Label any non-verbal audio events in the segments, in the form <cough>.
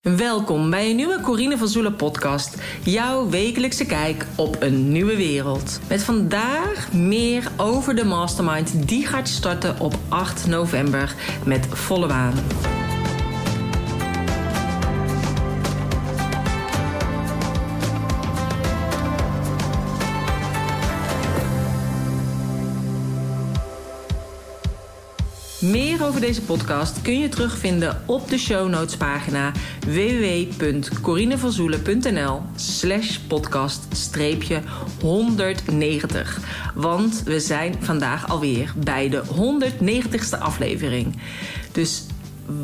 Welkom bij een nieuwe Corine van Zoelen podcast. Jouw wekelijkse kijk op een nieuwe wereld. Met vandaag meer over de mastermind die gaat starten op 8 november met volle waan. Over deze podcast kun je terugvinden op de show notes pagina www.corinevanzoelen.nl slash podcast 190. Want we zijn vandaag alweer bij de 190ste aflevering. Dus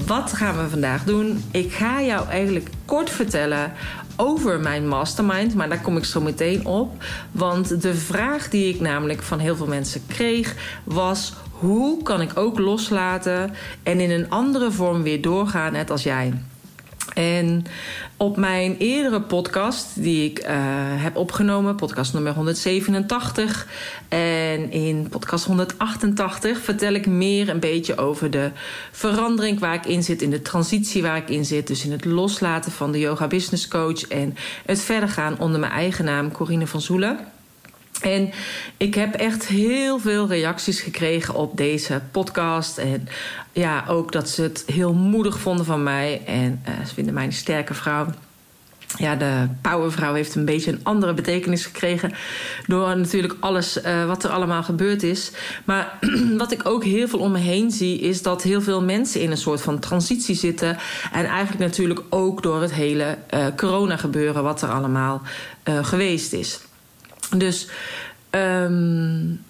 wat gaan we vandaag doen? Ik ga jou eigenlijk kort vertellen over mijn mastermind, maar daar kom ik zo meteen op. Want de vraag die ik namelijk van heel veel mensen kreeg was: hoe kan ik ook loslaten en in een andere vorm weer doorgaan, net als jij? En op mijn eerdere podcast, die ik uh, heb opgenomen, podcast nummer 187 en in podcast 188, vertel ik meer een beetje over de verandering waar ik in zit, in de transitie waar ik in zit. Dus in het loslaten van de yoga business coach en het verder gaan onder mijn eigen naam, Corine van Zoelen. En ik heb echt heel veel reacties gekregen op deze podcast. En ja, ook dat ze het heel moedig vonden van mij. En uh, ze vinden mij een sterke vrouw. Ja, de powervrouw heeft een beetje een andere betekenis gekregen. Door natuurlijk alles uh, wat er allemaal gebeurd is. Maar <clears throat> wat ik ook heel veel om me heen zie, is dat heel veel mensen in een soort van transitie zitten. En eigenlijk natuurlijk ook door het hele uh, corona gebeuren, wat er allemaal geweest is. Dus um,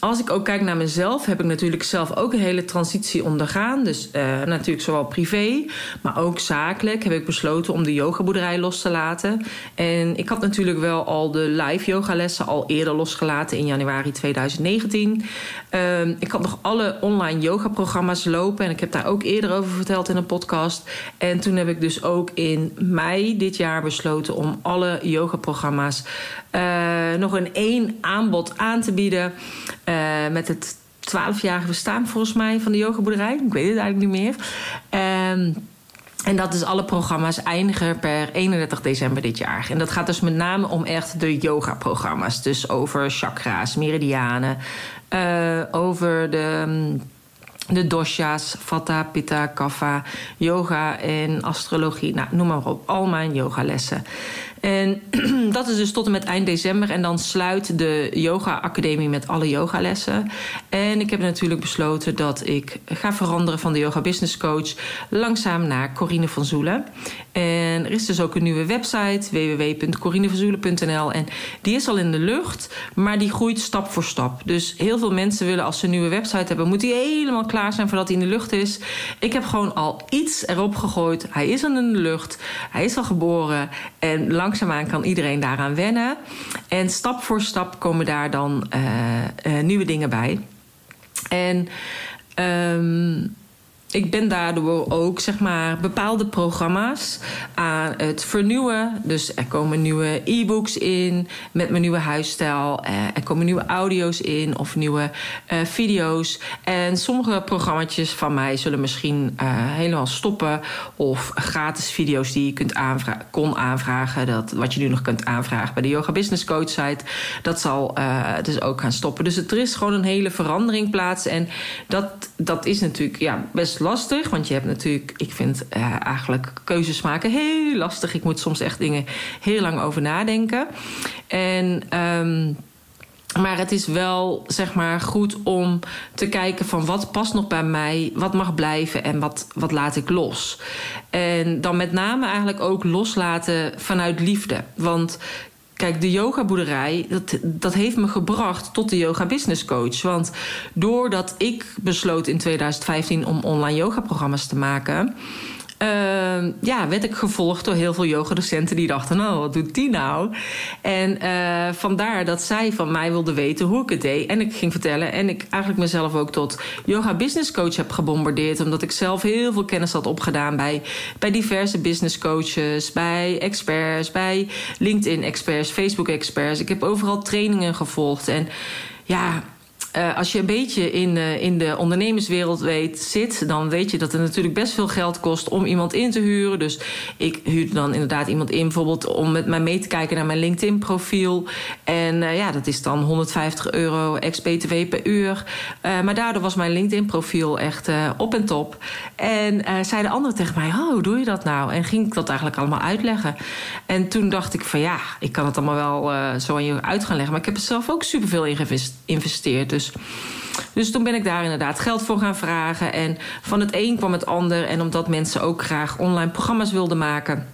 als ik ook kijk naar mezelf, heb ik natuurlijk zelf ook een hele transitie ondergaan. Dus uh, natuurlijk zowel privé, maar ook zakelijk heb ik besloten om de yogaboerderij los te laten. En ik had natuurlijk wel al de live yogalessen al eerder losgelaten in januari 2019. Uh, ik had nog alle online yogaprogramma's lopen en ik heb daar ook eerder over verteld in een podcast. En toen heb ik dus ook in mei dit jaar besloten om alle yogaprogramma's nog in één aanbod aan te bieden. Uh, met het 12-jarige bestaan volgens mij van de yogaboerderij. Ik weet het eigenlijk niet meer. Um, en dat is alle programma's eindigen per 31 december dit jaar. En dat gaat dus met name om echt de yoga-programma's. Dus over chakra's, meridianen, uh, over de de dosha's, vata, pitta, kapha, yoga en astrologie. Nou, noem maar op. Al mijn yogalessen. En <clears throat> dat is dus tot en met eind december. En dan sluit de Yoga Academie met alle yogalessen. En ik heb natuurlijk besloten dat ik ga veranderen van de Yoga Business Coach langzaam naar Corine van Zoelen. En er is dus ook een nieuwe website, www.corinevanzoelen.nl. En die is al in de lucht, maar die groeit stap voor stap. Dus heel veel mensen willen als ze een nieuwe website hebben, moet die helemaal klaar zijn voordat hij in de lucht is. Ik heb gewoon al iets erop gegooid. Hij is al in de lucht. Hij is al geboren. En langzaamaan kan iedereen daaraan wennen. En stap voor stap komen daar dan uh, uh, nieuwe dingen bij. En um, ik ben daardoor ook zeg maar bepaalde programma's aan het vernieuwen. Dus er komen nieuwe e-books in met mijn nieuwe huisstijl. Eh, er komen nieuwe audio's in of nieuwe uh, video's. En sommige programma's van mij zullen misschien uh, helemaal stoppen. Of gratis video's die je kunt kon aanvragen. Dat, wat je nu nog kunt aanvragen bij de Yoga Business Coach site. Dat zal dus ook gaan stoppen. Dus er is gewoon een hele verandering plaats. En dat, dat is natuurlijk ja, best lastig. Want je hebt natuurlijk, ik vind uh, eigenlijk keuzes maken heel lastig. Ik moet soms echt dingen heel lang over nadenken. En. Um, maar het is wel zeg maar goed om te kijken van wat past nog bij mij, wat mag blijven en wat, wat laat ik los. En dan met name eigenlijk ook loslaten vanuit liefde. Want Kijk, de yogaboerderij, dat, dat heeft me gebracht tot de yoga business coach. Want doordat ik besloot in 2015 om online yogaprogramma's te maken uh, ja, werd ik gevolgd door heel veel yogadocenten die dachten: nou, wat doet die nou? En uh, vandaar dat zij van mij wilde weten hoe ik het deed. En ik ging vertellen. En ik eigenlijk mezelf ook tot yoga business coach heb gebombardeerd. Omdat ik zelf heel veel kennis had opgedaan bij, bij diverse business coaches, bij experts, bij LinkedIn experts, Facebook experts. Ik heb overal trainingen gevolgd. En ja uh, als je een beetje in, uh, in de ondernemerswereld weet, zit, dan weet je dat het natuurlijk best veel geld kost om iemand in te huren. Dus ik huurde dan inderdaad iemand in, bijvoorbeeld om met mij mee te kijken naar mijn LinkedIn-profiel. En uh, ja, dat is dan 150 euro ex-BTW per uur. maar daardoor was mijn LinkedIn-profiel echt op en top. En zeiden anderen tegen mij: Oh, hoe doe je dat nou? En ging ik dat eigenlijk allemaal uitleggen. En toen dacht ik: van ja, ik kan het allemaal wel zo aan je uit gaan leggen. Maar ik heb er zelf ook superveel in geïnvesteerd. Dus dus toen ben ik daar inderdaad geld voor gaan vragen. En van het een kwam het ander. En omdat mensen ook graag online programma's wilden maken.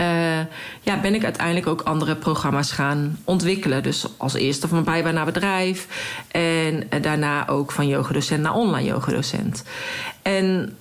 Uh, ja, ben ik uiteindelijk ook andere programma's gaan ontwikkelen. Dus als eerste van bijbaan naar bedrijf. En daarna ook van yogadocent naar online yogadocent. En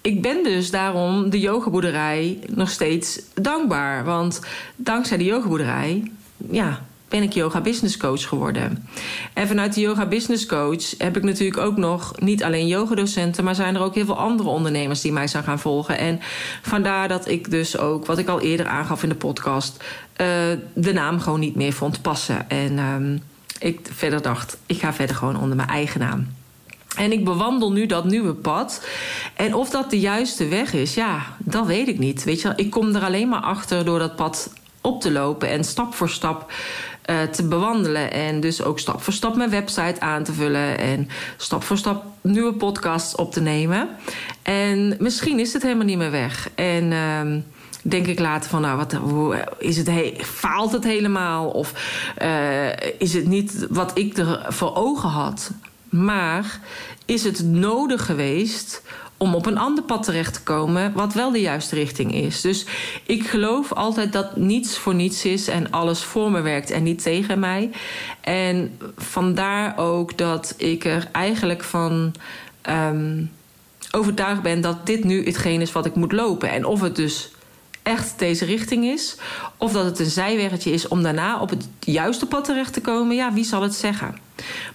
ik ben dus daarom de yogaboerderij nog steeds dankbaar. Want dankzij de yogaboerderij ja, ben ik yoga business coach geworden. En vanuit de yoga business coach heb ik natuurlijk ook nog niet alleen yogadocenten, maar zijn er ook heel veel andere ondernemers die mij zijn gaan volgen. En vandaar dat ik dus ook, wat ik al eerder aangaf in de podcast, uh, de naam gewoon niet meer vond passen. En uh, ik verder dacht, ik ga verder gewoon onder mijn eigen naam. En ik bewandel nu dat nieuwe pad. En of dat de juiste weg is, ja, dat weet ik niet. Weet je, ik kom er alleen maar achter door dat pad op te lopen en stap voor stap uh, te bewandelen. En dus ook stap voor stap mijn website aan te vullen. En stap voor stap nieuwe podcasts op te nemen. En misschien is het helemaal niet meer weg. En. Uh, denk ik later van, nou, wat, is het faalt het helemaal? Of uh, is het niet wat ik er voor ogen had? Maar is het nodig geweest om op een ander pad terecht te komen, wat wel de juiste richting is. Dus ik geloof altijd dat niets voor niets is en alles voor me werkt en niet tegen mij. En vandaar ook dat ik er eigenlijk van um, overtuigd ben dat dit nu hetgeen is wat ik moet lopen. En of het dus echt deze richting is, of dat het een zijweggetje is om daarna op het juiste pad terecht te komen, ja, wie zal het zeggen?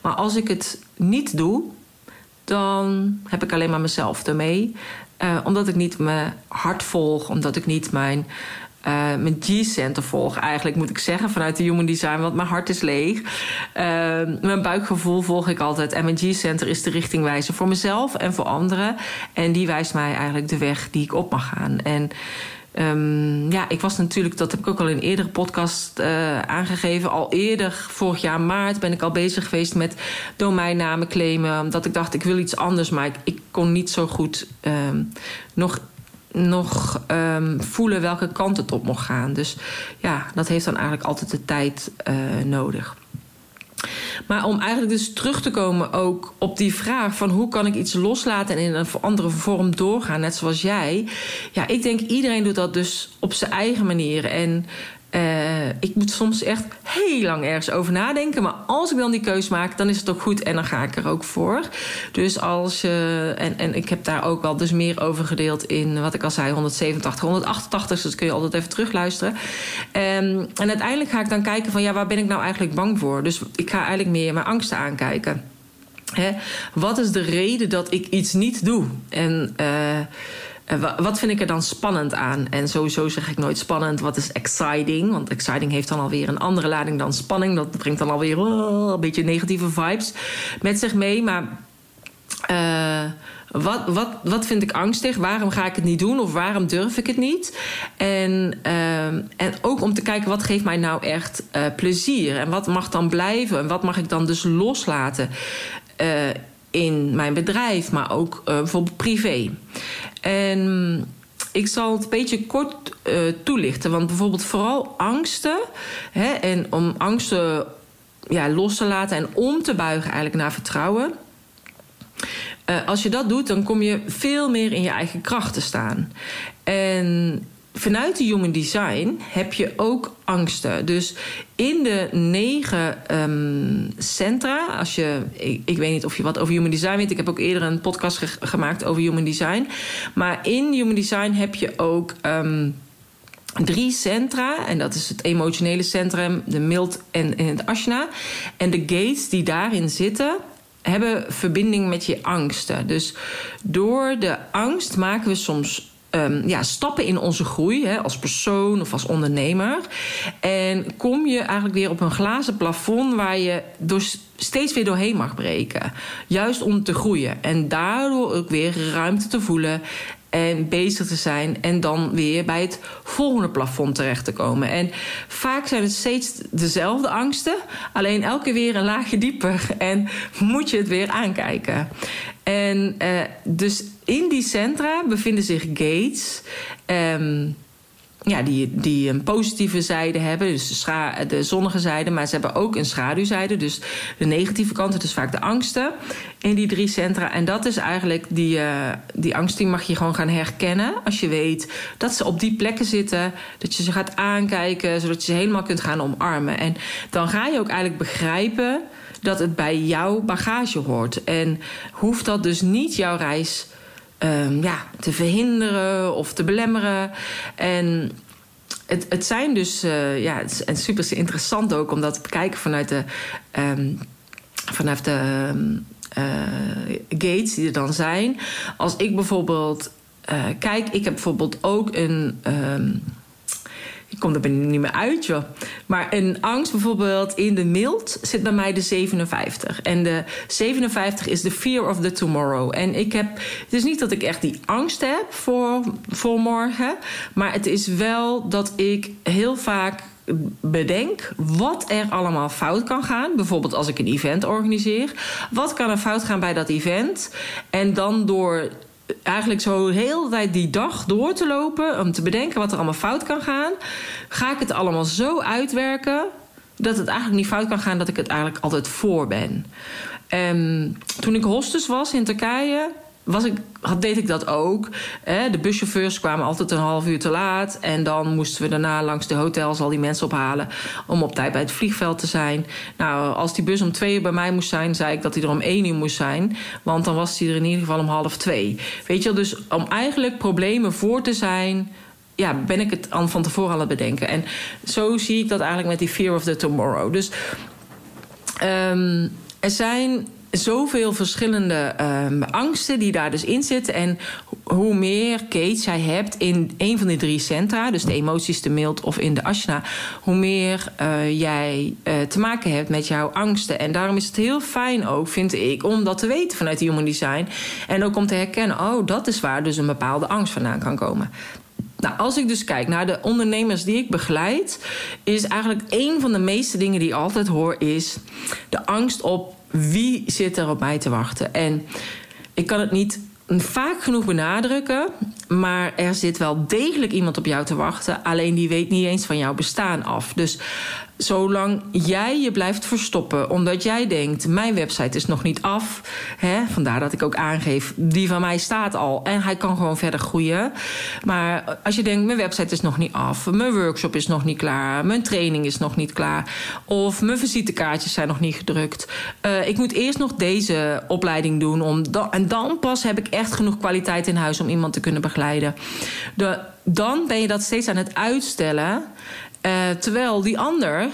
Maar als ik het niet doe, dan heb ik alleen maar mezelf ermee. Uh, omdat ik niet mijn hart volg, omdat ik niet mijn, uh, mijn G-center volg. Eigenlijk moet ik zeggen vanuit de Human Design, want mijn hart is leeg. Uh, mijn buikgevoel volg ik altijd. En mijn G-center is de richtingwijzer voor mezelf en voor anderen. En die wijst mij eigenlijk de weg die ik op mag gaan. En Um, ja, ik was natuurlijk, dat heb ik ook al in een eerdere podcast uh, aangegeven. Al eerder, vorig jaar maart, ben ik al bezig geweest met domeinnamen claimen. Omdat ik dacht, ik wil iets anders, maar ik, kon niet zo goed um, nog, nog um, voelen welke kant het op mocht gaan. Dus ja, dat heeft dan eigenlijk altijd de tijd uh, nodig. Maar om eigenlijk dus terug te komen ook op die vraag van hoe kan ik iets loslaten en in een andere vorm doorgaan, net zoals jij. Ja, ik denk iedereen doet dat dus op zijn eigen manier. En uh, ik moet soms echt heel lang ergens over nadenken. Maar als ik dan die keus maak, dan is het ook goed en dan ga ik er ook voor. Dus als je. En, en ik heb daar ook wel dus meer over gedeeld in wat ik al zei, 187, 188. Dus dat kun je altijd even terugluisteren. Um, en uiteindelijk ga ik dan kijken van ja, waar ben ik nou eigenlijk bang voor? Dus ik ga eigenlijk meer mijn angsten aankijken. Hè? Wat is de reden dat ik iets niet doe? En. Uh, wat vind ik er dan spannend aan? En sowieso zeg ik nooit spannend, wat is exciting? Want exciting heeft dan alweer een andere lading dan spanning. Dat brengt dan alweer oh, een beetje negatieve vibes met zich mee. Maar uh, wat, wat, wat vind ik angstig? Waarom ga ik het niet doen? Of waarom durf ik het niet? En, uh, en ook om te kijken, wat geeft mij nou echt plezier? En wat mag dan blijven? En wat mag ik dan dus loslaten? In mijn bedrijf, maar ook bijvoorbeeld privé. En ik zal het een beetje kort uh, toelichten. Want bijvoorbeeld vooral angsten. Hè, en om angsten ja, los te laten en om te buigen eigenlijk naar vertrouwen. Uh, als je dat doet, dan kom je veel meer in je eigen kracht te staan. En vanuit de Human Design heb je ook angsten. Dus in de negen um, centra, als je, ik, weet niet of je wat over Human Design weet, ik heb ook eerder een podcast ge gemaakt over Human Design. Maar in Human Design heb je ook. Um, drie centra. En dat is het emotionele centrum, de mild en, en het ashna. En de gates die daarin zitten, hebben verbinding met je angsten. Dus door de angst maken we soms ehm, ja, stappen in onze groei hè, als persoon of als ondernemer. En kom je eigenlijk weer op een glazen plafond waar je steeds weer doorheen mag breken. Juist om te groeien. En daardoor ook weer ruimte te voelen en bezig te zijn en dan weer bij het volgende plafond terecht te komen. En vaak zijn het steeds dezelfde angsten, alleen elke weer een laagje dieper <laughs> en moet je het weer aankijken. En uh, dus in die centra bevinden zich gates. Um, ja, die, die een positieve zijde hebben, dus de, zonnige zijde, maar ze hebben ook een schaduwzijde, dus de negatieve kant, het is vaak de angsten in die drie centra. En dat is eigenlijk die, uh, die angst, die mag je gewoon gaan herkennen als je weet dat ze op die plekken zitten, dat je ze gaat aankijken, zodat je ze helemaal kunt gaan omarmen. En dan ga je ook eigenlijk begrijpen dat het bij jouw bagage hoort. En hoeft dat dus niet jouw reis um, ja, te verhinderen of te belemmeren. En het, het zijn dus, uh, ja, het is super interessant ook om dat te bekijken vanuit de, um, vanuit de uh, gates die er dan zijn. Als ik bijvoorbeeld uh, kijk, ik heb bijvoorbeeld ook een. Ik kom er niet meer uit, joh. Maar een angst bijvoorbeeld in de mild zit bij mij de 57. En de 57 is de fear of the tomorrow. En ik heb, het is niet dat ik echt die angst heb voor, voor morgen. Maar het is wel dat ik heel vaak bedenk wat er allemaal fout kan gaan. Bijvoorbeeld als ik een event organiseer. Wat kan er fout gaan bij dat event? En dan door eigenlijk zo heel de tijd die dag door te lopen... om te bedenken wat er allemaal fout kan gaan... ga ik het allemaal zo uitwerken... dat het eigenlijk niet fout kan gaan... dat ik het eigenlijk altijd voor ben. En toen ik hostes was in Turkije was ik, had, deed ik dat ook. Hè? De buschauffeurs kwamen altijd een half uur te laat. En dan moesten we daarna langs de hotels al die mensen ophalen. om op tijd bij het vliegveld te zijn. Nou, als die bus om twee uur bij mij moest zijn, zei ik dat hij er om één uur moest zijn. Want dan was hij er in ieder geval om half twee. Weet je dus om eigenlijk problemen voor te zijn ja, ben ik het van tevoren aan het bedenken. En zo zie ik dat eigenlijk met die fear of the tomorrow. Dus um, er zijn zoveel verschillende um, angsten die daar dus in zitten. En hoe meer Kate jij hebt in een van die drie centra, dus de emoties, de mild of in de ashna, hoe meer uh, jij uh, te maken hebt met jouw angsten. En daarom is het heel fijn ook, vind ik, om dat te weten vanuit Human Design. En ook om te herkennen, oh, dat is waar dus een bepaalde angst vandaan kan komen. Nou, als ik dus kijk naar de ondernemers die ik begeleid, is eigenlijk een van de meeste dingen die ik altijd hoor, is de angst op wie zit er op mij te wachten. En ik kan het niet vaak genoeg benadrukken, maar er zit wel degelijk iemand op jou te wachten. Alleen die weet niet eens van jouw bestaan af. Dus zolang jij je blijft verstoppen omdat jij denkt: mijn website is nog niet af. Hè, vandaar dat ik ook aangeef: die van mij staat al en hij kan gewoon verder groeien. Maar als je denkt: mijn website is nog niet af, mijn workshop is nog niet klaar, mijn training is nog niet klaar, of mijn visitekaartjes zijn nog niet gedrukt. Uh, ik moet eerst nog deze opleiding doen om en dan pas heb ik echt genoeg kwaliteit in huis om iemand te kunnen begeleiden. De, dan ben je dat steeds aan het uitstellen. Uh, terwijl die ander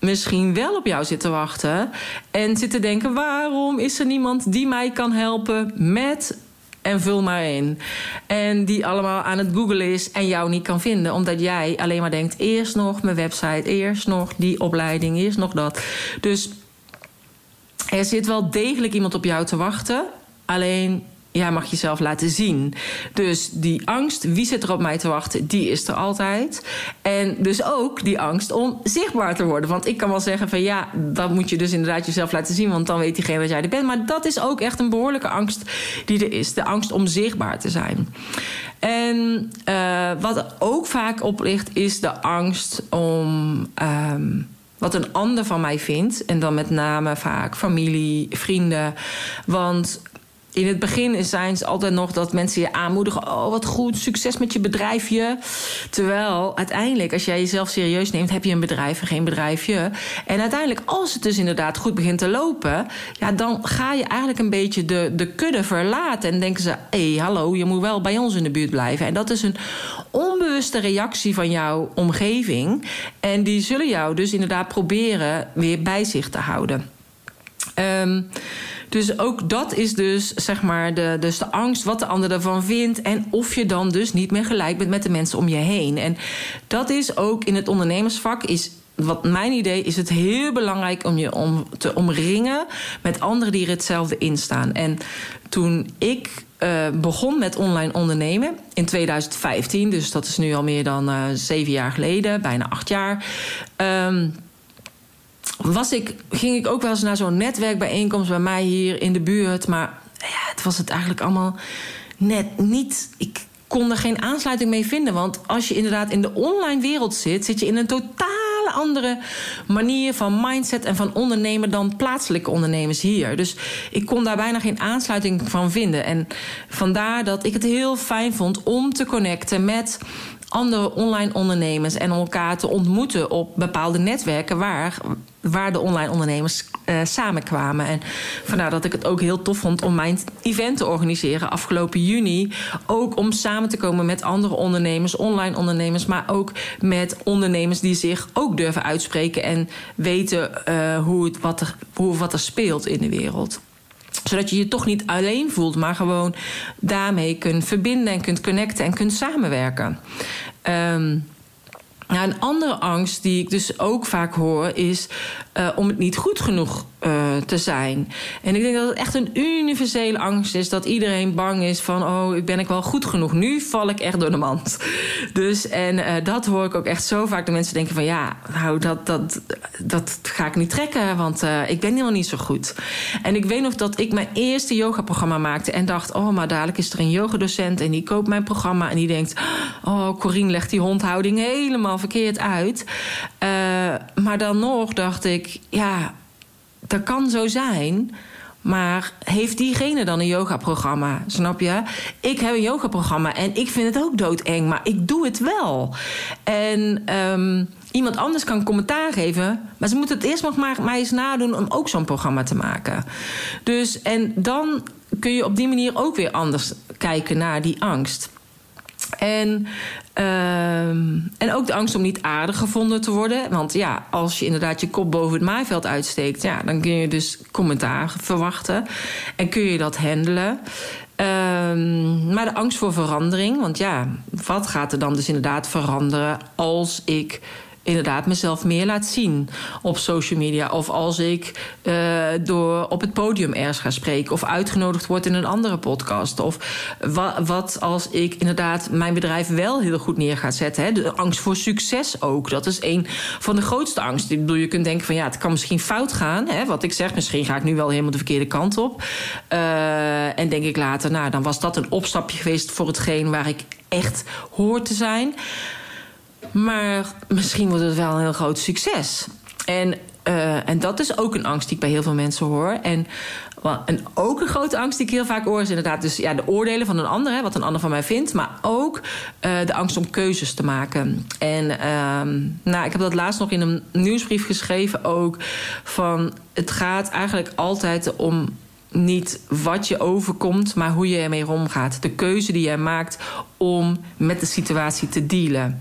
misschien wel op jou zit te wachten en zit te denken: waarom is er niemand die mij kan helpen met en vul maar in. En die allemaal aan het googlen is en jou niet kan vinden. Omdat jij alleen maar denkt: eerst nog mijn website, eerst nog die opleiding, eerst nog dat. Dus er zit wel degelijk iemand op jou te wachten. Alleen jij mag jezelf laten zien. Dus die angst, wie zit er op mij te wachten, die is er altijd. En dus ook die angst om zichtbaar te worden. Want ik kan wel zeggen van ja, dan moet je dus inderdaad jezelf laten zien, want dan weet diegene dat jij er bent. Maar dat is ook echt een behoorlijke angst die er is. De angst om zichtbaar te zijn. En uh, wat ook vaak op ligt, is de angst om. Um, wat een ander van mij vindt. En dan met name vaak familie, vrienden. Want in het begin zijn ze altijd nog dat mensen je aanmoedigen. Oh, wat goed, succes met je bedrijfje. Terwijl uiteindelijk, als jij jezelf serieus neemt, heb je een bedrijf en geen bedrijfje. En uiteindelijk, als het dus inderdaad goed begint te lopen, ja, dan ga je eigenlijk een beetje de, de kudde verlaten. En denken ze: hé, hey, hallo, je moet wel bij ons in de buurt blijven. En dat is een onbewuste reactie van jouw omgeving. En die zullen jou dus inderdaad proberen weer bij zich te houden. Um, Dus ook dat is dus zeg maar de, dus de angst wat de ander ervan vindt. En of je dan dus niet meer gelijk bent met de mensen om je heen. En dat is ook in het ondernemersvak. Is wat mijn idee is het heel belangrijk om je om te omringen met anderen die er hetzelfde in staan. En toen ik uh, begon met online ondernemen in 2015, dus dat is nu al meer dan uh, zeven jaar geleden, bijna acht jaar. Um, was ik, ging ik ook wel eens naar zo'n netwerkbijeenkomst bij mij hier in de buurt. Maar ja, het was het eigenlijk allemaal net niet. Ik kon er geen aansluiting mee vinden. Want als je inderdaad in de online wereld zit, zit je in een totale andere manier van mindset en van ondernemen dan plaatselijke ondernemers hier. Dus ik kon daar bijna geen aansluiting van vinden. En vandaar dat ik het heel fijn vond om te connecten met andere online ondernemers en elkaar te ontmoeten op bepaalde netwerken waar, waar de online ondernemers uh, samenkwamen. En vandaar dat ik het ook heel tof vond om mijn event te organiseren afgelopen juni. Ook om samen te komen met andere ondernemers, online ondernemers, maar ook met ondernemers die zich ook durven uitspreken en weten uh, hoe, het, wat, er, hoe, wat er speelt in de wereld zodat je je toch niet alleen voelt, maar gewoon daarmee kunt verbinden en kunt connecten en kunt samenwerken. Um, nou, een andere angst die ik dus ook vaak hoor is uh, om het niet goed genoeg uh, te zijn. En ik denk dat het echt een universele angst is dat iedereen bang is van oh, ben ik wel goed genoeg. Nu val ik echt door de mand. Dus en uh, dat hoor ik ook echt zo vaak. De mensen denken van ja, nou dat, dat, dat ga ik niet trekken, want ik ben helemaal niet zo goed. En ik weet nog dat ik mijn eerste yoga-programma maakte en dacht oh, maar dadelijk is er een yogadocent en die koopt mijn programma en die denkt oh, Corine legt die hondhouding helemaal verkeerd uit. maar dan nog dacht ik ja, dat kan zo zijn. Maar heeft diegene dan een yogaprogramma? Snap je? Ik heb een yogaprogramma en ik vind het ook doodeng, maar ik doe het wel. En um, iemand anders kan commentaar geven, maar ze moeten het eerst nog maar eens nadoen om ook zo'n programma te maken. Dus en dan kun je op die manier ook weer anders kijken naar die angst. En, uh, en ook de angst om niet aardig gevonden te worden. Want ja, als je inderdaad je kop boven het maaiveld uitsteekt, ja, dan kun je dus commentaar verwachten. En kun je dat handelen. Um, maar de angst voor verandering. Want ja, wat gaat er dan dus inderdaad veranderen als ik inderdaad mezelf meer laat zien op social media. Of als ik uh, door op het podium ergens ga spreken. Of uitgenodigd word in een andere podcast. Of wa wat als ik inderdaad mijn bedrijf wel heel goed neer ga zetten. Hè? De angst voor succes ook. Dat is een van de grootste angsten. Ik bedoel, je kunt denken van ja, het kan misschien fout gaan. Hè? Wat ik zeg, misschien ga ik nu wel helemaal de verkeerde kant op. Uh, en denk ik later, nou, dan was dat een opstapje geweest voor hetgeen waar ik echt hoor te zijn. Maar misschien wordt het wel een heel groot succes. En, uh, en dat is ook een angst die ik bij heel veel mensen hoor. En, en ook een grote angst die ik heel vaak hoor is inderdaad dus, ja, de oordelen van een ander, hè, wat een ander van mij vindt. Maar ook uh, de angst om keuzes te maken. En uh, nou, ik heb dat laatst nog in een nieuwsbrief geschreven ook. Van het gaat eigenlijk altijd om niet wat je overkomt, maar hoe je ermee omgaat. De keuze die jij maakt om met de situatie te dealen.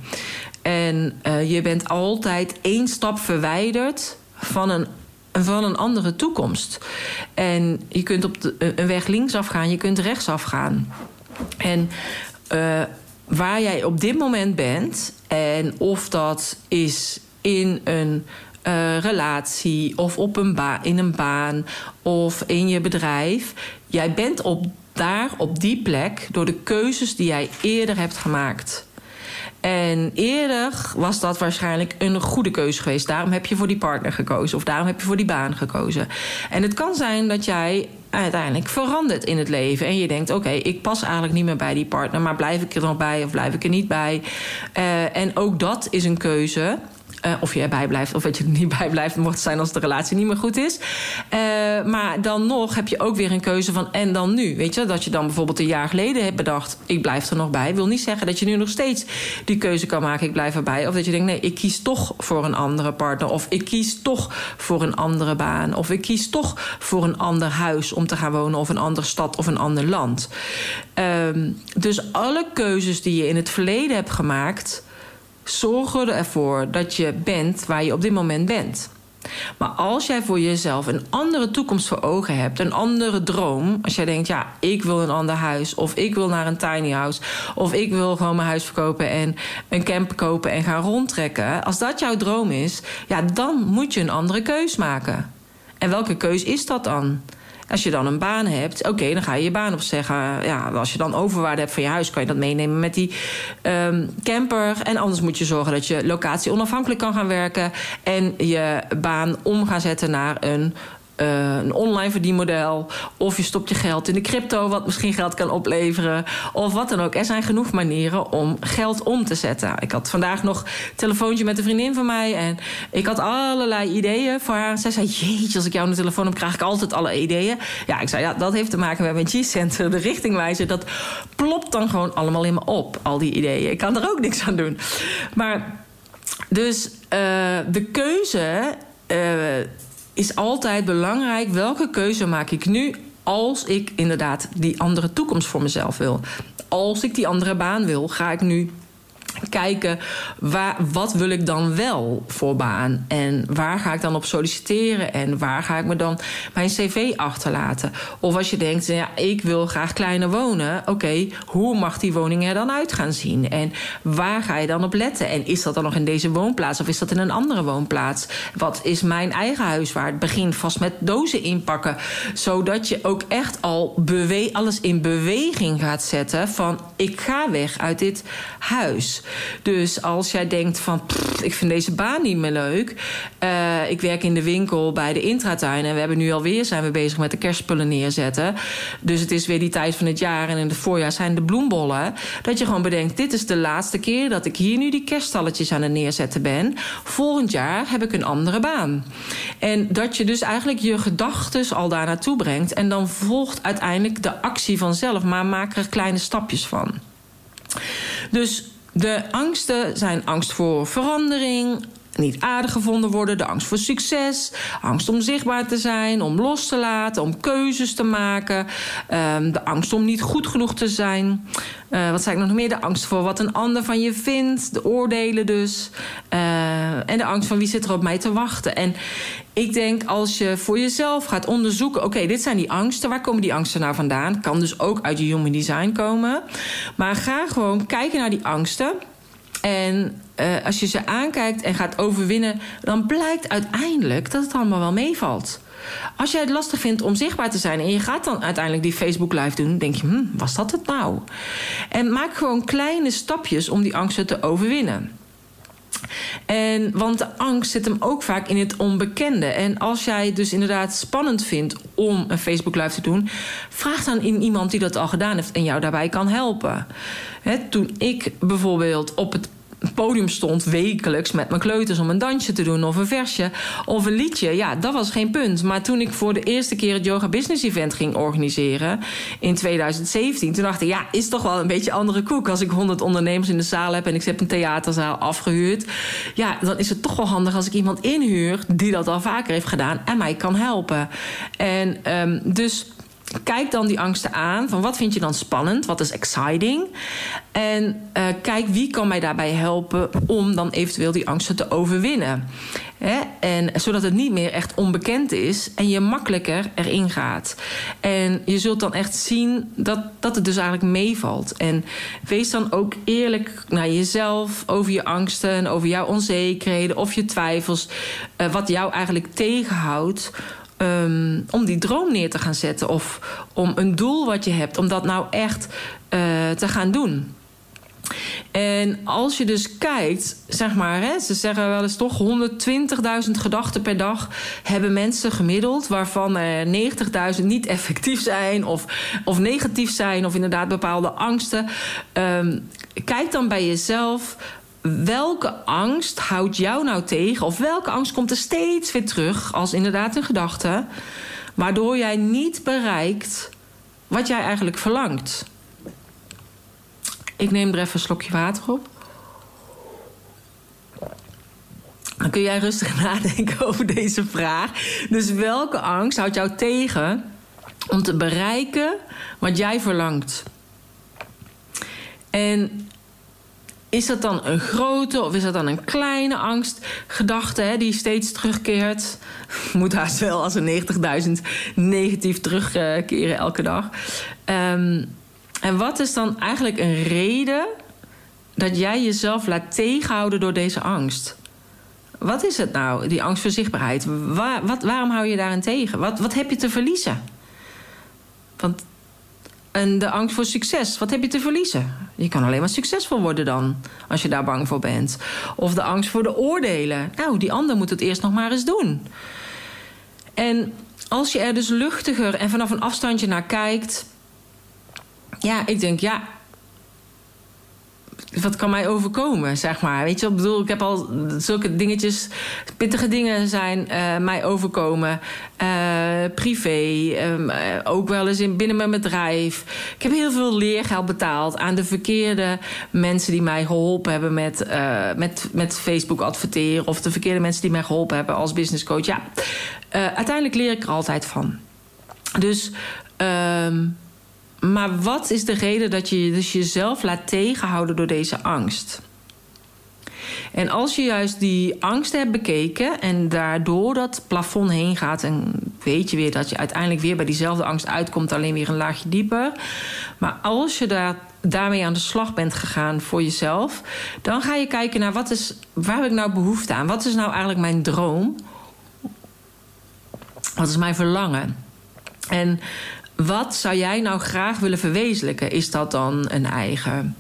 En uh, je bent altijd één stap verwijderd van een, van een andere toekomst. En je kunt op de, een weg linksaf gaan, je kunt rechtsaf gaan. En uh, waar jij op dit moment bent, en of dat is in een relatie of op een in een baan of in je bedrijf. Jij bent op, daar op die plek door de keuzes die jij eerder hebt gemaakt. En eerder was dat waarschijnlijk een goede keuze geweest. Daarom heb je voor die partner gekozen. Of daarom heb je voor die baan gekozen. En het kan zijn dat jij uiteindelijk verandert in het leven. En je denkt, oké, ik pas eigenlijk niet meer bij die partner. Maar blijf ik er nog bij of blijf ik er niet bij? Uh, en ook dat is een keuze. Uh, of je erbij blijft of dat je er niet <laughs> bij blijft, mocht het zijn als de relatie niet meer goed is. Uh, maar dan nog heb je ook weer een keuze van en dan nu. Weet je, dat je dan bijvoorbeeld een jaar geleden hebt bedacht, ik blijf er nog bij. Wil niet zeggen dat je nu nog steeds die keuze kan maken, ik blijf erbij. Of dat je denkt, nee, ik kies toch voor een andere partner. Of ik kies toch voor een andere baan. Of ik kies toch voor een ander huis om te gaan wonen. Of een andere stad of een ander land. Um, dus alle keuzes die je in het verleden hebt gemaakt zorgen ervoor dat je bent waar je op dit moment bent. Maar als jij voor jezelf een andere toekomst voor ogen hebt, een andere droom, als jij denkt, ja, ik wil een ander huis, of ik wil naar een tiny house, of ik wil gewoon mijn huis verkopen en een camper kopen en gaan rondtrekken, als dat jouw droom is, ja, dan moet je een andere keus maken. En welke keus is dat dan? Als je dan een baan hebt, oké, dan ga je je baan opzeggen. Ja, als je dan overwaarde hebt van je huis, kan je dat meenemen met die um, camper. En anders moet je zorgen dat je locatie onafhankelijk kan gaan werken. En je baan om gaan zetten naar een uh, een online verdienmodel. Of je stopt je geld in de crypto, wat misschien geld kan opleveren. Of wat dan ook. Er zijn genoeg manieren om geld om te zetten. Ik had vandaag nog een telefoontje met een vriendin van mij. En ik had allerlei ideeën voor haar. Zij zei: Jeetje, als ik jou de telefoon heb, krijg ik altijd alle ideeën. Ja, ik zei: Ja, dat heeft te maken met mijn G-center, de richtingwijzer. Dat plopt dan gewoon allemaal in me op, al die ideeën. Ik kan er ook niks aan doen. Maar dus uh, de keuze. Uh, is altijd belangrijk welke keuze maak ik nu als ik inderdaad die andere toekomst voor mezelf wil. Als ik die andere baan wil, ga ik nu kijken waar, wat wil ik dan wel voor baan en waar ga ik dan op solliciteren en waar ga ik me dan mijn cv achterlaten. Of als je denkt, ja, ik wil graag kleiner wonen, oké, hoe mag die woning er dan uit gaan zien en waar ga je dan op letten en is dat dan nog in deze woonplaats of is dat in een andere woonplaats? Wat is mijn eigen huis waar Begin vast met dozen inpakken, zodat je ook echt al alles in beweging gaat zetten van ik ga weg uit dit huis. Dus als jij denkt van, ik vind deze baan niet meer leuk. Uh, ik werk in de winkel bij de intratuin. En we hebben nu alweer zijn we bezig met de kerstspullen neerzetten. Dus het is weer die tijd van het jaar. En in het voorjaar zijn de bloembollen. Dat je gewoon bedenkt, dit is de laatste keer dat ik hier nu die kerststalletjes aan het neerzetten ben. Volgend jaar heb ik een andere baan. En dat je dus eigenlijk je gedachten al daar naartoe brengt. En dan volgt uiteindelijk de actie vanzelf. Maar maak er kleine stapjes van. Dus de angsten zijn angst voor verandering, niet aardig gevonden worden, de angst voor succes, angst om zichtbaar te zijn, om los te laten, om keuzes te maken, um, de angst om niet goed genoeg te zijn. Uh, wat zei ik nog meer? De angst voor wat een ander van je vindt, de oordelen dus. Uh, en de angst van wie zit er op mij te wachten. En ik denk als je voor jezelf gaat onderzoeken, oké, dit zijn die angsten. Waar komen die angsten nou vandaan? Kan dus ook uit je human design komen. Maar ga gewoon kijken naar die angsten. En uh, als je ze aankijkt en gaat overwinnen, dan blijkt uiteindelijk dat het allemaal wel meevalt. Als jij het lastig vindt om zichtbaar te zijn en je gaat dan uiteindelijk die Facebook Live doen, denk je, hm, was dat het nou? En maak gewoon kleine stapjes om die angsten te overwinnen. En, want de angst zit hem ook vaak in het onbekende. En als jij dus inderdaad spannend vindt om een Facebook Live te doen, vraag dan in iemand die dat al gedaan heeft en jou daarbij kan helpen. He, toen ik bijvoorbeeld op het podium stond wekelijks met mijn kleuters om een dansje te doen of een versje of een liedje. Ja, dat was geen punt. Maar toen ik voor de eerste keer het Yoga Business Event ging organiseren in 2017, toen dacht ik, ja, is toch wel een beetje andere koek. Als ik 100 ondernemers in de zaal heb en ik heb een theaterzaal afgehuurd, ja, dan is het toch wel handig als ik iemand inhuur die dat al vaker heeft gedaan en mij kan helpen. En um, dus kijk dan die angsten aan. Van wat vind je dan spannend? Wat is exciting? En uh, kijk wie kan mij daarbij helpen om dan eventueel die angsten te overwinnen. Hè? En zodat het niet meer echt onbekend is en je makkelijker erin gaat. En je zult dan echt zien dat, dat het dus eigenlijk meevalt. En wees dan ook eerlijk naar jezelf over je angsten en over jouw onzekerheden of je twijfels. Uh, wat jou eigenlijk tegenhoudt um, om die droom neer te gaan zetten. Of om een doel wat je hebt, om dat nou echt uh, te gaan doen. En als je dus kijkt, zeg maar, hè, ze zeggen wel eens toch 120.000 gedachten per dag hebben mensen gemiddeld, waarvan er 90.000 niet effectief zijn of, of negatief zijn, of inderdaad bepaalde angsten. Um, kijk dan bij jezelf welke angst houdt jou nou tegen? Of welke angst komt er steeds weer terug als inderdaad een gedachte, waardoor jij niet bereikt wat jij eigenlijk verlangt? Ik neem er even een slokje water op. Dan kun jij rustig <laughs> nadenken over deze vraag. Dus welke angst houdt jou tegen om te bereiken wat jij verlangt? En is dat dan een grote of is dat dan een kleine angstgedachte hè, die steeds terugkeert? <laughs> Moet haast wel als een 90.000 negatief terugkeren elke dag. Um, en wat is dan eigenlijk een reden dat jij jezelf laat tegenhouden door deze angst? Wat is het nou, die angst voor zichtbaarheid? Waar, waarom hou je daarin tegen? Wat, wat heb je te verliezen? Want, en de angst voor succes, wat heb je te verliezen? Je kan alleen maar succesvol worden dan, als je daar bang voor bent. Of de angst voor de oordelen. Nou, die ander moet het eerst nog maar eens doen. En als je er dus luchtiger en vanaf een afstandje naar kijkt, ja, ik denk, ja, wat kan mij overkomen, zeg maar. Weet je, ik bedoel, ik heb al zulke dingetjes, pittige dingen zijn uh, mij overkomen. Uh, privé, um, uh, ook wel eens in, binnen mijn bedrijf. Ik heb heel veel leergeld betaald aan de verkeerde mensen die mij geholpen hebben met, met, met Facebook adverteren. Of de verkeerde mensen die mij geholpen hebben als business coach. Ja, uiteindelijk leer ik er altijd van. Dus. Um, maar wat is de reden dat je dus jezelf laat tegenhouden door deze angst? En als je juist die angst hebt bekeken en daardoor dat plafond heen gaat, en weet je weer dat je uiteindelijk weer bij diezelfde angst uitkomt, alleen weer een laagje dieper. Maar als je daar, daarmee aan de slag bent gegaan voor jezelf, dan ga je kijken naar wat is, waar heb ik nou behoefte aan? Wat is nou eigenlijk mijn droom? Wat is mijn verlangen? En wat zou jij nou graag willen verwezenlijken? Is dat dan een eigen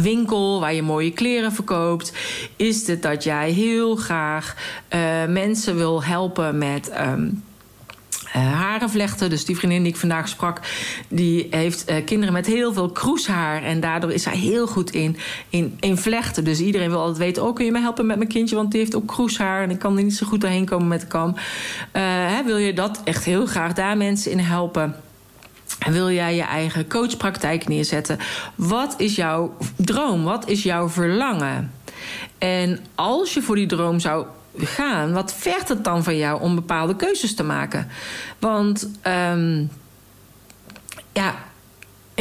winkel waar je mooie kleren verkoopt? Is het dat jij heel graag uh, mensen wil helpen met. Uh, haren vlechten. Dus die vriendin die ik vandaag sprak, die heeft uh, kinderen met heel veel kroeshaar. En daardoor is zij heel goed in, in, vlechten. Dus iedereen wil altijd weten: oh, kun je mij helpen met mijn kindje? Want die heeft ook kroeshaar en ik kan er niet zo goed doorheen komen met de kam. Uh, hè, wil je dat echt heel graag daar mensen in helpen? En wil jij je eigen coachpraktijk neerzetten? Wat is jouw droom? Wat is jouw verlangen? En als je voor die droom zou gaan, wat vergt het dan van jou om bepaalde keuzes te maken? Want um, ja,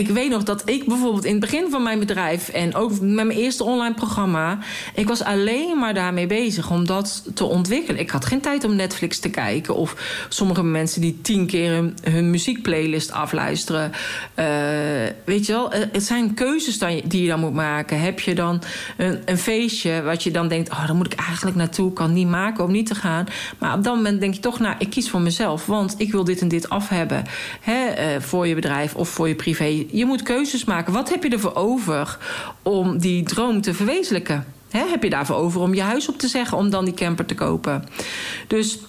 ik weet nog dat ik bijvoorbeeld in het begin van mijn bedrijf en ook met mijn eerste online programma, ik was alleen maar daarmee bezig om dat te ontwikkelen. Ik had geen tijd om Netflix te kijken of sommige mensen die tien keer hun, muziekplaylist afluisteren. Uh, weet je wel, het zijn keuzes die je dan moet maken. Heb je dan een, een, feestje wat je dan denkt, oh, daar moet ik eigenlijk naartoe, kan niet maken om niet te gaan. Maar op dat moment denk je toch, nou, ik kies voor mezelf, want ik wil dit en dit af hebben hè, uh, voor je bedrijf of voor je privé je moet keuzes maken. Wat heb je ervoor over om die droom te verwezenlijken? heb je daarvoor over om je huis op te zeggen om dan die camper te kopen? Dus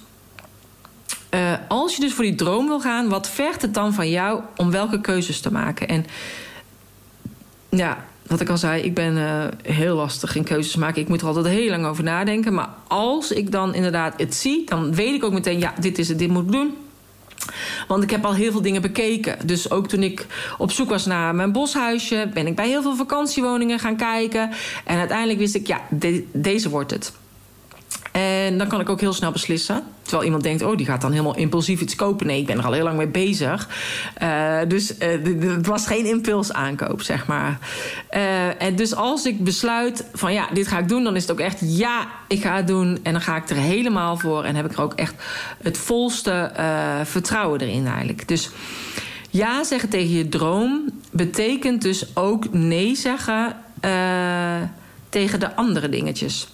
uh, als je dus voor die droom wil gaan, wat vergt het dan van jou om welke keuzes te maken? En ja, wat ik al zei, ik ben uh, heel lastig in keuzes maken. Ik moet er altijd heel lang over nadenken. Maar als ik dan inderdaad het zie, dan weet ik ook meteen, ja, dit is het, dit moet ik doen. Want ik heb al heel veel dingen bekeken. Dus ook toen ik op zoek was naar mijn boshuisje, ben ik bij heel veel vakantiewoningen gaan kijken. En uiteindelijk wist ik, ja, deze wordt het. En dan kan ik ook heel snel beslissen. Terwijl iemand denkt, oh, die gaat dan helemaal impulsief iets kopen. Nee, ik ben er al heel lang mee bezig. Uh, dus uh, het was geen impuls aankoop, zeg maar. Uh, en dus als ik besluit van ja, dit ga ik doen, dan is het ook echt ja, ik ga het doen. En dan ga ik er helemaal voor. En heb ik er ook echt het volste vertrouwen erin eigenlijk. Dus ja zeggen tegen je droom betekent dus ook nee zeggen tegen de andere dingetjes.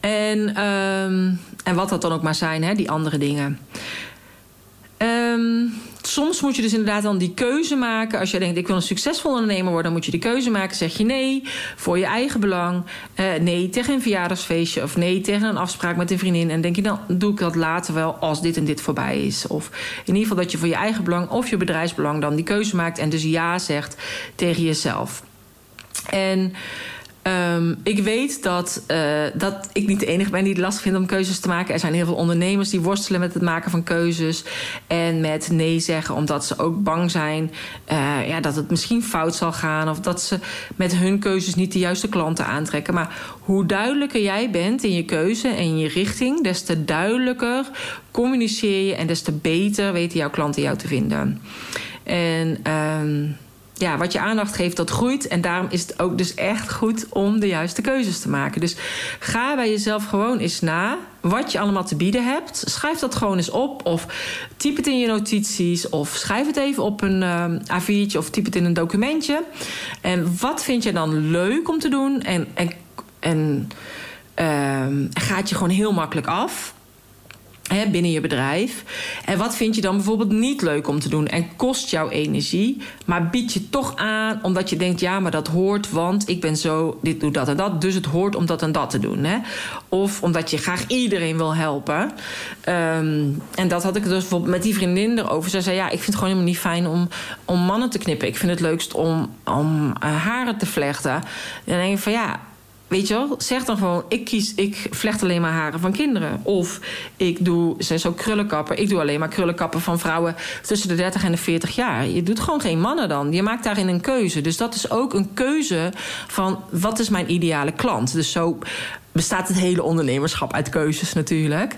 En, um, en wat dat dan ook maar zijn, hè, die andere dingen. Um, soms moet je dus inderdaad dan die keuze maken. Als je denkt, ik wil een succesvol ondernemer worden, dan moet je die keuze maken. Zeg je nee voor je eigen belang. Uh, nee tegen een verjaardagsfeestje. Of nee tegen een afspraak met een vriendin. En denk je, dan doe ik dat later wel als dit en dit voorbij is. Of in ieder geval dat je voor je eigen belang of je bedrijfsbelang dan die keuze maakt. En dus ja zegt tegen jezelf. En Um, ik weet dat, uh, dat ik niet de enige ben die het lastig vindt om keuzes te maken. Er zijn heel veel ondernemers die worstelen met het maken van keuzes. En met nee zeggen, omdat ze ook bang zijn uh, ja, dat het misschien fout zal gaan. Of dat ze met hun keuzes niet de juiste klanten aantrekken. Maar hoe duidelijker jij bent in je keuze en in je richting, des te duidelijker communiceer je en des te beter weten jouw klanten jou te vinden. En. Um, ja, wat je aandacht geeft, dat groeit. En daarom is het ook dus echt goed om de juiste keuzes te maken. Dus ga bij jezelf gewoon eens na wat je allemaal te bieden hebt. Schrijf dat gewoon eens op. Of typ het in je notities. Of schrijf het even op een uh, A4'tje of typ het in een documentje. En wat vind je dan leuk om te doen? En, en, en uh, gaat je gewoon heel makkelijk af binnen je bedrijf. En wat vind je dan bijvoorbeeld niet leuk om te doen en kost jouw energie, maar bied je toch aan omdat je denkt: ja, maar dat hoort, want ik ben zo, dit doe dat en dat, dus het hoort om dat en dat te doen. Hè? Of omdat je graag iedereen wil helpen. Um, en dat had ik dus bijvoorbeeld met die vriendin erover. Zij zei: ja, ik vind het gewoon helemaal niet fijn om, om mannen te knippen. Ik vind het leukst om, om uh, haren te vlechten. En dan denk ik van ja Weet je wel, zeg dan gewoon: ik kies, ik vlecht alleen maar haren van kinderen. Of ik doe, ze is ook krullenkapper. Ik doe alleen maar krullenkappen van vrouwen tussen de 30 en de 40 jaar. Je doet gewoon geen mannen dan. Je maakt daarin een keuze. Dus dat is ook een keuze van wat is mijn ideale klant. Dus zo bestaat het hele ondernemerschap uit keuzes natuurlijk.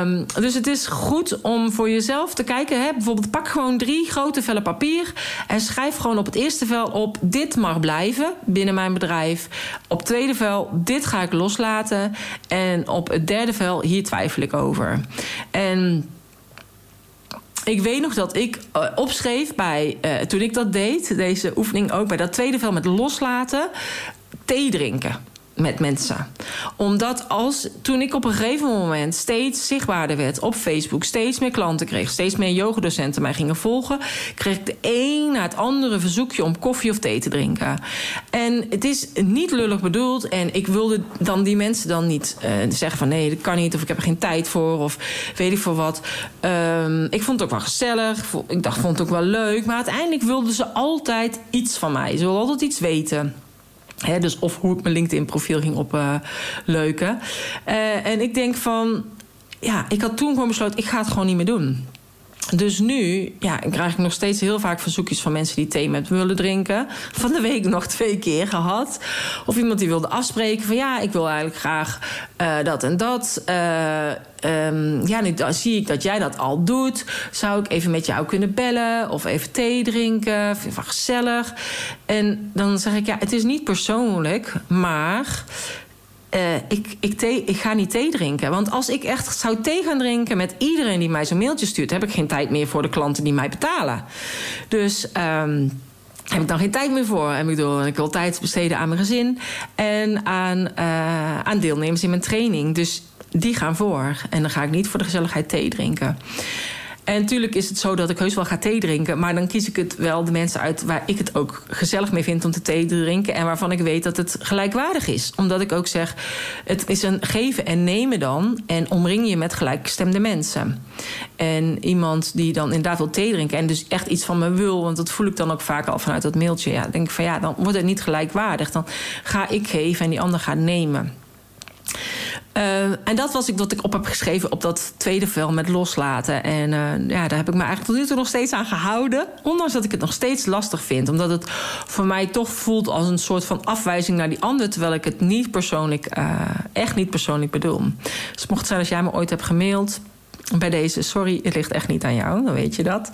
Um, dus het is goed om voor jezelf te kijken. Hè? Bijvoorbeeld pak gewoon drie grote vellen papier... en schrijf gewoon op het eerste vel op... dit mag blijven binnen mijn bedrijf. Op het tweede vel, dit ga ik loslaten. En op het derde vel, hier twijfel ik over. En... Ik weet nog dat ik uh, opschreef bij, uh, toen ik dat deed, deze oefening ook, bij dat tweede vel met loslaten, thee drinken met mensen. Omdat als toen ik op een gegeven moment steeds zichtbaarder werd op Facebook, steeds meer klanten kreeg, steeds meer yogadocenten mij gingen volgen, kreeg ik de een na het andere verzoekje om koffie of thee te drinken. En het is niet lullig bedoeld en ik wilde dan die mensen dan niet uh, zeggen van nee, dat kan niet of ik heb er geen tijd voor of weet ik voor wat. Um, ik vond het ook wel gezellig, ik dacht vond het ook wel leuk, maar uiteindelijk wilden ze altijd iets van mij. Ze wilden altijd iets weten dus of hoe ik mijn LinkedIn-profiel ging opleuken. Uh, en ik denk van, ja, ik had toen gewoon besloten, ik ga het gewoon niet meer doen. Dus nu ja, krijg ik nog steeds heel vaak verzoekjes van mensen die thee met me willen drinken. Van de week nog twee keer gehad. Of iemand die wilde afspreken van ja, ik wil eigenlijk graag uh, dat en dat. Uh, um, ja, nu zie ik dat jij dat al doet. Zou ik even met jou kunnen bellen of even thee drinken? Vind je gezellig? En dan zeg ik ja, het is niet persoonlijk, maar uh, ik, ik, thee, ik ga niet thee drinken. Want als ik echt zou thee gaan drinken met iedereen die mij zo'n mailtje stuurt, heb ik geen tijd meer voor de klanten die mij betalen. Dus. Um, heb ik dan geen tijd meer voor. En ik, bedoel, ik wil tijd besteden aan mijn gezin en aan, uh, aan deelnemers in mijn training. Dus die gaan voor. En dan ga ik niet voor de gezelligheid thee drinken. En natuurlijk is het zo dat ik heus wel ga thee drinken. Maar dan kies ik het wel de mensen uit waar ik het ook gezellig mee vind om te thee te drinken. En waarvan ik weet dat het gelijkwaardig is. Omdat ik ook zeg, het is een geven en nemen dan. En omring je met gelijkgestemde mensen. En iemand die dan inderdaad wil thee drinken. En dus echt iets van me wil. Want dat voel ik dan ook vaak al vanuit dat mailtje. Ja, denk ik van ja, dan wordt het niet gelijkwaardig. Dan ga ik geven en die ander gaat nemen. Uh, en dat was ik wat ik op heb geschreven op dat tweede vel met loslaten. En uh, ja, daar heb ik me eigenlijk tot nu toe nog steeds aan gehouden. Ondanks dat ik het nog steeds lastig vind. Omdat het voor mij toch voelt als een soort van afwijzing naar die ander. Terwijl ik het niet persoonlijk, uh, echt niet persoonlijk bedoel. Dus mocht het zijn als jij me ooit hebt gemaild bij deze, sorry, het ligt echt niet aan jou, dan weet je dat.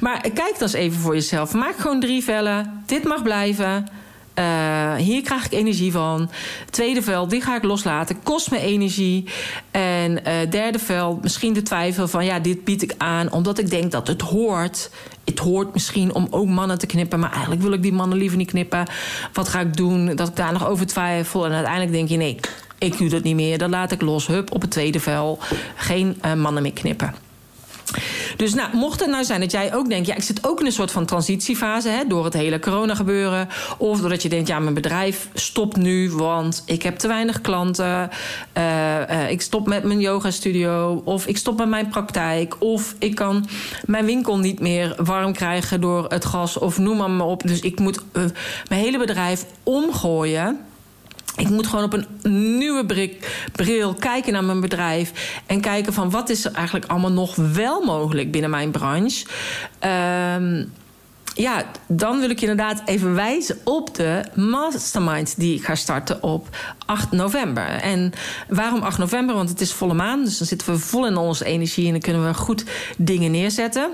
Maar kijk dan eens even voor jezelf. Maak gewoon drie vellen. Dit mag blijven. Uh, hier krijg ik energie van. Tweede vel, die ga ik loslaten. Kost me energie. En uh, derde vel, misschien de twijfel van... ja, dit bied ik aan omdat ik denk dat het hoort. Het hoort misschien om ook mannen te knippen... maar eigenlijk wil ik die mannen liever niet knippen. Wat ga ik doen? Dat ik daar nog over twijfel. En uiteindelijk denk je, nee, ik doe dat niet meer. Dan laat ik los. Hup, op het tweede vel. Geen uh, mannen meer knippen. Dus nou, mocht het nou zijn dat jij ook denkt... ja, ik zit ook in een soort van transitiefase... Hè, door het hele corona gebeuren... of doordat je denkt, ja, mijn bedrijf stopt nu... want ik heb te weinig klanten... Uh, ik stop met mijn yoga studio... of ik stop met mijn praktijk... of ik kan mijn winkel niet meer warm krijgen door het gas... of noem maar, op. Dus ik moet uh, mijn hele bedrijf omgooien... Ik moet gewoon op een nieuwe brik, bril kijken naar mijn bedrijf. En kijken van wat is er eigenlijk allemaal nog wel mogelijk binnen mijn branche. Um, ja, dan wil ik je inderdaad even wijzen op de mastermind die ik ga starten op 8 november. En waarom 8 november? Want het is volle maan, dus dan zitten we vol in onze energie en dan kunnen we goed dingen neerzetten.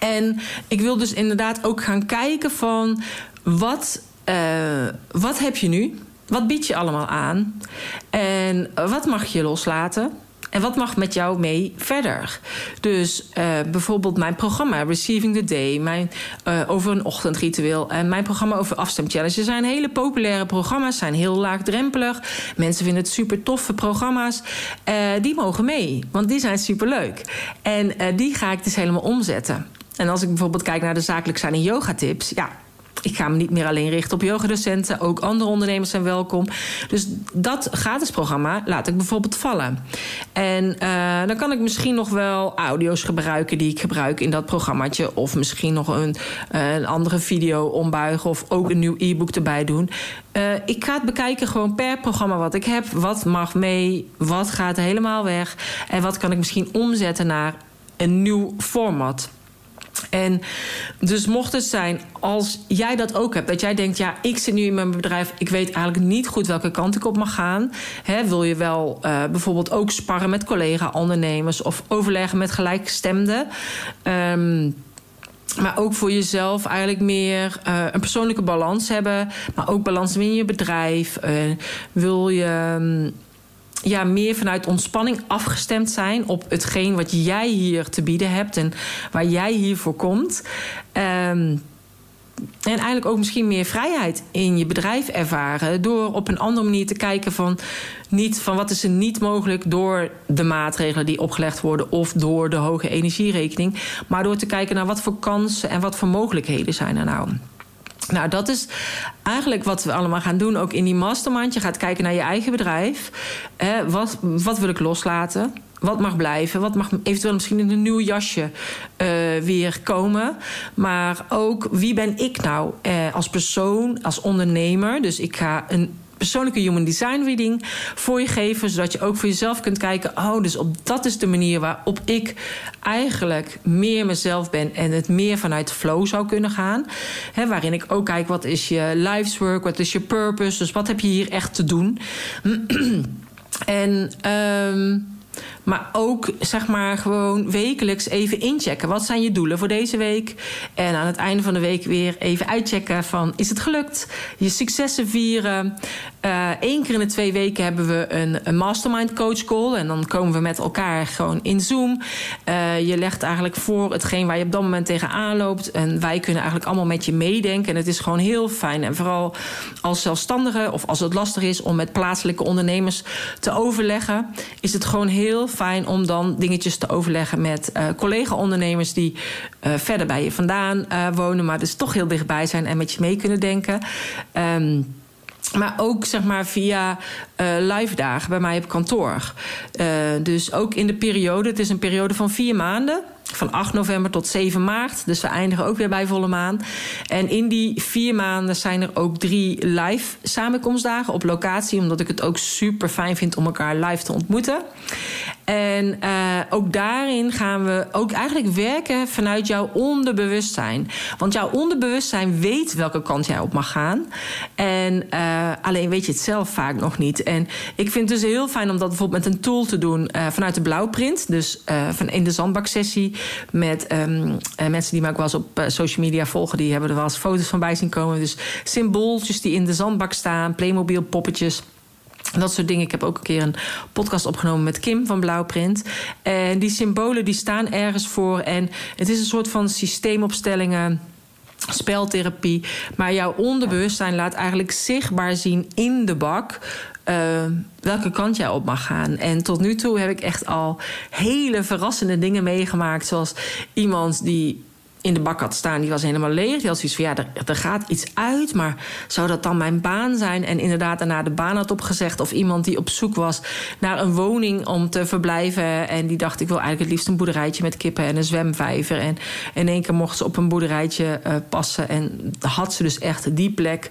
En ik wil dus inderdaad ook gaan kijken van wat, uh, wat heb je nu? Wat bied je allemaal aan? En wat mag je loslaten? En wat mag met jou mee verder? Dus uh, bijvoorbeeld mijn programma Receiving the Day, mijn, uh, over een ochtendritueel en mijn programma over afstemchallenge. zijn hele populaire programma's, zijn heel laagdrempelig. Mensen vinden het super toffe programma's. Uh, die mogen mee, want die zijn super leuk. En die ga ik dus helemaal omzetten. En als ik bijvoorbeeld kijk naar de zakelijk zijn en yoga tips, ja, ik ga me niet meer alleen richten op yogadocenten. Ook andere ondernemers zijn welkom. Dus dat gratis programma laat ik bijvoorbeeld vallen. En uh, dan kan ik misschien nog wel audio's gebruiken die ik gebruik in dat programmaatje. Of misschien nog een, een andere video ombuigen. Of ook een nieuw e-book erbij doen. Uh, ik ga het bekijken gewoon per programma wat ik heb. Wat mag mee? Wat gaat helemaal weg? En wat kan ik misschien omzetten naar een nieuw format? En dus mocht het zijn, als jij dat ook hebt, dat jij denkt: ja, ik zit nu in mijn bedrijf, ik weet eigenlijk niet goed welke kant ik op mag gaan. Wil je wel uh, bijvoorbeeld ook sparren met collega-ondernemers of overleggen met gelijkgestemden? Um, maar ook voor jezelf eigenlijk meer uh, een persoonlijke balans hebben. Maar ook balans in je bedrijf. Uh, wil je. Um, ja, meer vanuit ontspanning afgestemd zijn op hetgeen wat jij hier te bieden hebt en waar jij hiervoor komt. Um, en eigenlijk ook misschien meer vrijheid in je bedrijf ervaren. Door op een andere manier te kijken van niet van wat is er niet mogelijk door de maatregelen die opgelegd worden of door de hoge energierekening. Maar door te kijken naar wat voor kansen en wat voor mogelijkheden zijn er nou. Nou, dat is eigenlijk wat we allemaal gaan doen, ook in die mastermind. Je gaat kijken naar je eigen bedrijf. Eh, wat, wat wil ik loslaten? Wat mag blijven? Wat mag eventueel misschien in een nieuw jasje uh, weer komen? Maar ook wie ben ik nou uh, als persoon, als ondernemer? Dus ik ga een persoonlijke human design reading voor je geven. Zodat je ook voor jezelf kunt kijken. Oh, dus op, dat is de manier waarop ik eigenlijk meer mezelf ben. En het meer vanuit flow zou kunnen gaan. He, waarin ik ook kijk wat is je life's work, wat is je purpose. Dus wat heb je hier echt te doen. <clears throat> en... Um, maar ook zeg maar gewoon wekelijks even inchecken. Wat zijn je doelen voor deze week? En aan het einde van de week weer even uitchecken van is het gelukt? Je successen vieren. Eén uh, keer in de twee weken hebben we een, mastermind coach call. En dan komen we met elkaar gewoon in Zoom. Uh, je legt eigenlijk voor hetgeen waar je op dat moment tegenaan loopt. En wij kunnen eigenlijk allemaal met je meedenken. En het is gewoon heel fijn. En vooral als zelfstandige of als het lastig is om met plaatselijke ondernemers te overleggen, is het gewoon heel fijn om dan dingetjes te overleggen met uh, collega-ondernemers die uh, verder bij je vandaan uh, wonen, maar dus toch heel dichtbij zijn en met je mee kunnen denken. Um, maar ook zeg maar via live dagen bij mij op kantoor. Dus ook in de periode, het is een periode van vier maanden van 8 november tot 7 maart. Dus we eindigen ook weer bij volle maan. En in die vier maanden zijn er ook drie live samenkomstdagen op locatie. Omdat ik het ook super fijn vind om elkaar live te ontmoeten. En uh, ook daarin gaan we ook eigenlijk werken vanuit jouw onderbewustzijn. Want jouw onderbewustzijn weet welke kant jij op mag gaan. En uh, alleen weet je het zelf vaak nog niet. En ik vind het dus heel fijn om dat bijvoorbeeld met een tool te doen uh, vanuit de blauwprint. Dus van in de zandbaksessie met um, mensen die mij ook wel eens op social media volgen. Die hebben er wel eens foto's van bij zien komen. Dus symbooltjes die in de zandbak staan, Playmobil poppetjes. Dat soort dingen. Ik heb ook een keer een podcast opgenomen met Kim van Blauwprint. En die symbolen die staan ergens voor. En het is een soort van systeemopstellingen speltherapie. Maar jouw onderbewustzijn laat eigenlijk zichtbaar zien in de bak. Uh, welke kant jij op mag gaan. En tot nu toe heb ik echt al hele verrassende dingen meegemaakt. Zoals iemand die in de bak had staan, die was helemaal leeg. Die had zoiets van, ja, er, er, gaat iets uit, maar zou dat dan mijn baan zijn? En inderdaad daarna de baan had opgezegd... of iemand die op zoek was naar een woning om te verblijven... en die dacht, ik wil eigenlijk het liefst een boerderijtje met kippen en een zwemvijver. En in één keer mocht ze op een boerderijtje uh, passen en had ze dus echt die plek.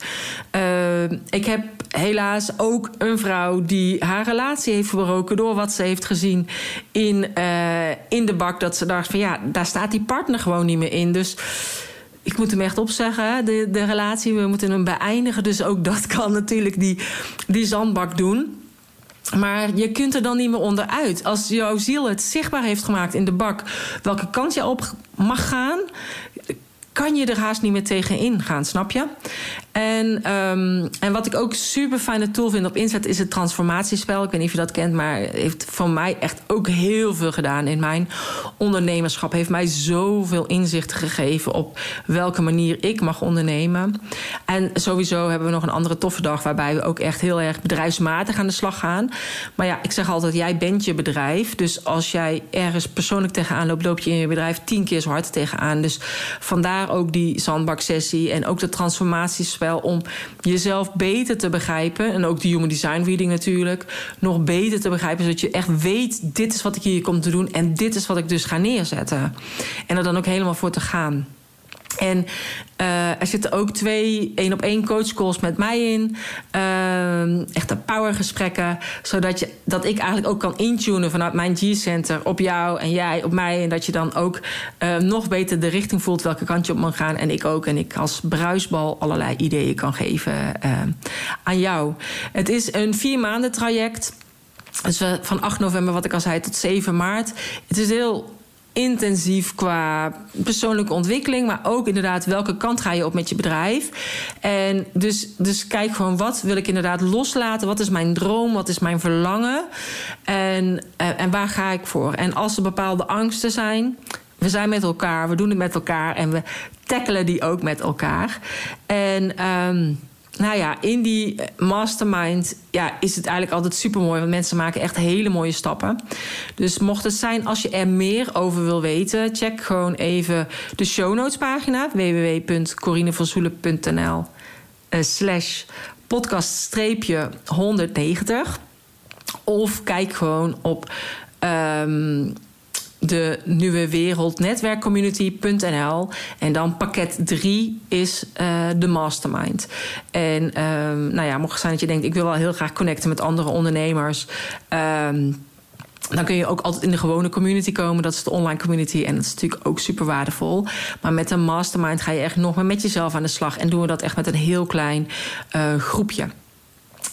Uh, ik heb helaas ook een vrouw die haar relatie heeft verbroken... door wat ze heeft gezien in, uh, in de bak. Dat ze dacht van, ja, daar staat die partner gewoon niet meer in in. Dus ik moet hem echt opzeggen, de, de relatie. We moeten hem beëindigen. Dus ook dat <laughs> kan natuurlijk die, die zandbak doen. Maar je kunt er dan niet meer onderuit. Als jouw ziel het zichtbaar heeft gemaakt in de bak welke kant je op mag gaan, kan je er haast niet meer tegenin gaan, snap je? En, um, en wat ik ook super fijne tool vind op Inzet is het transformatiespel. Ik weet niet of je dat kent, maar heeft voor mij echt ook heel veel gedaan in mijn ondernemerschap. Heeft mij zoveel inzicht gegeven op welke manier ik mag ondernemen. En sowieso hebben we nog een andere toffe dag waarbij we ook echt heel erg bedrijfsmatig aan de slag gaan. Maar ja, ik zeg altijd, jij bent je bedrijf. Dus als jij ergens persoonlijk tegenaan loopt, loop je in je bedrijf tien keer zo hard tegenaan. Dus vandaar ook die zandbaksessie en ook de transformatiespel om jezelf beter te begrijpen. En ook de human design reading natuurlijk. Nog beter te begrijpen, zodat je echt weet: dit is wat ik hier kom te doen. En dit is wat ik dus ga neerzetten. En er dan ook helemaal voor te gaan. En uh, er zitten ook twee één op één coachcalls met mij in. Uh, echte powergesprekken. Zodat je, dat ik eigenlijk ook kan intunen vanuit mijn G-center op jou en jij op mij. En dat je dan ook uh, nog beter de richting voelt welke kant je op mag gaan. En ik ook. En ik als bruisbal allerlei ideeën kan geven aan jou. Het is een vier maanden traject. Dus van 8 november, wat ik al zei, tot 7 maart. Het is heel intensief qua persoonlijke ontwikkeling, maar ook inderdaad welke kant ga je op met je bedrijf. En dus, dus kijk gewoon wat wil ik inderdaad loslaten, wat is mijn droom, wat is mijn verlangen en, en, en waar ga ik voor. En als er bepaalde angsten zijn, we zijn met elkaar, we doen het met elkaar en we tackelen die ook met elkaar. En um, nou ja, in die mastermind ja, is het eigenlijk altijd super mooi. Want mensen maken echt hele mooie stappen. Dus mocht het zijn, als je er meer over wil weten, check gewoon even de show notes pagina www.corinevanzoelen.nl uh, slash podcast 190. Of kijk gewoon op um, de nieuwe wereld netwerkcommunity.nl. En dan pakket 3 is uh, de mastermind. En um, nou ja, mocht het zijn dat je denkt, ik wil wel heel graag connecten met andere ondernemers. Um, dan kun je ook altijd in de gewone community komen. Dat is de online community. En dat is natuurlijk ook super waardevol. Maar met een mastermind ga je echt nog meer met jezelf aan de slag. En doen we dat echt met een heel klein uh, groepje.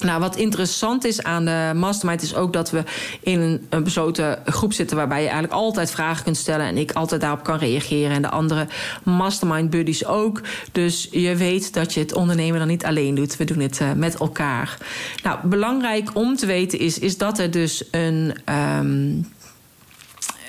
Nou, wat interessant is aan de mastermind is ook dat we in een besloten groep zitten waarbij je eigenlijk altijd vragen kunt stellen en ik altijd daarop kan reageren en de andere mastermind buddies ook. Dus je weet dat je het ondernemen dan niet alleen doet. We doen het uh, met elkaar. Nou, belangrijk om te weten is, is dat er dus een. Um,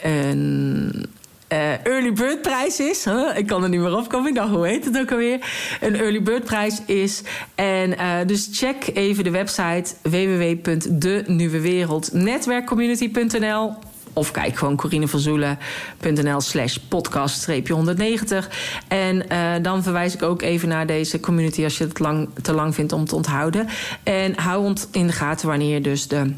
een uh, early bird prijs is. Ik kan er niet meer opkomen. Ik dacht, hoe heet het ook alweer? Een early bird prijs is. En uh, dus check even de website www.denieuwewereldnetwerkcommunity.nl of kijk gewoon corinevanzoelen.nl slash podcast-190. En uh, dan verwijs ik ook even naar deze community als je het lang, te lang vindt om te onthouden. En hou ons in de gaten wanneer dus de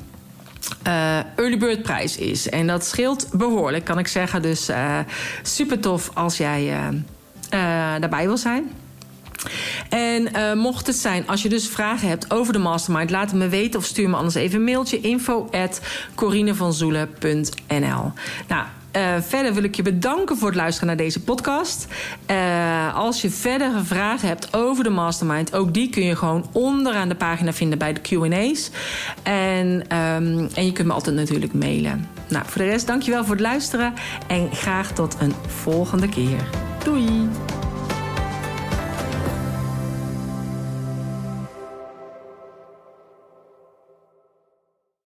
uh, early bird prijs is. En dat scheelt behoorlijk, kan ik zeggen. Dus uh, super tof als jij uh, daarbij wil zijn. En mocht het zijn, als je dus vragen hebt over de mastermind, laat het me weten of stuur me anders even een mailtje info at corinevanzoelen.nl. Nou, uh, verder wil ik je bedanken voor het luisteren naar deze podcast. Uh, als je verdere vragen hebt over de mastermind, ook die kun je gewoon onderaan de pagina vinden bij de QA's. En, um, en je kunt me altijd natuurlijk mailen. Nou, voor de rest, dankjewel voor het luisteren en graag tot een volgende keer. Doei!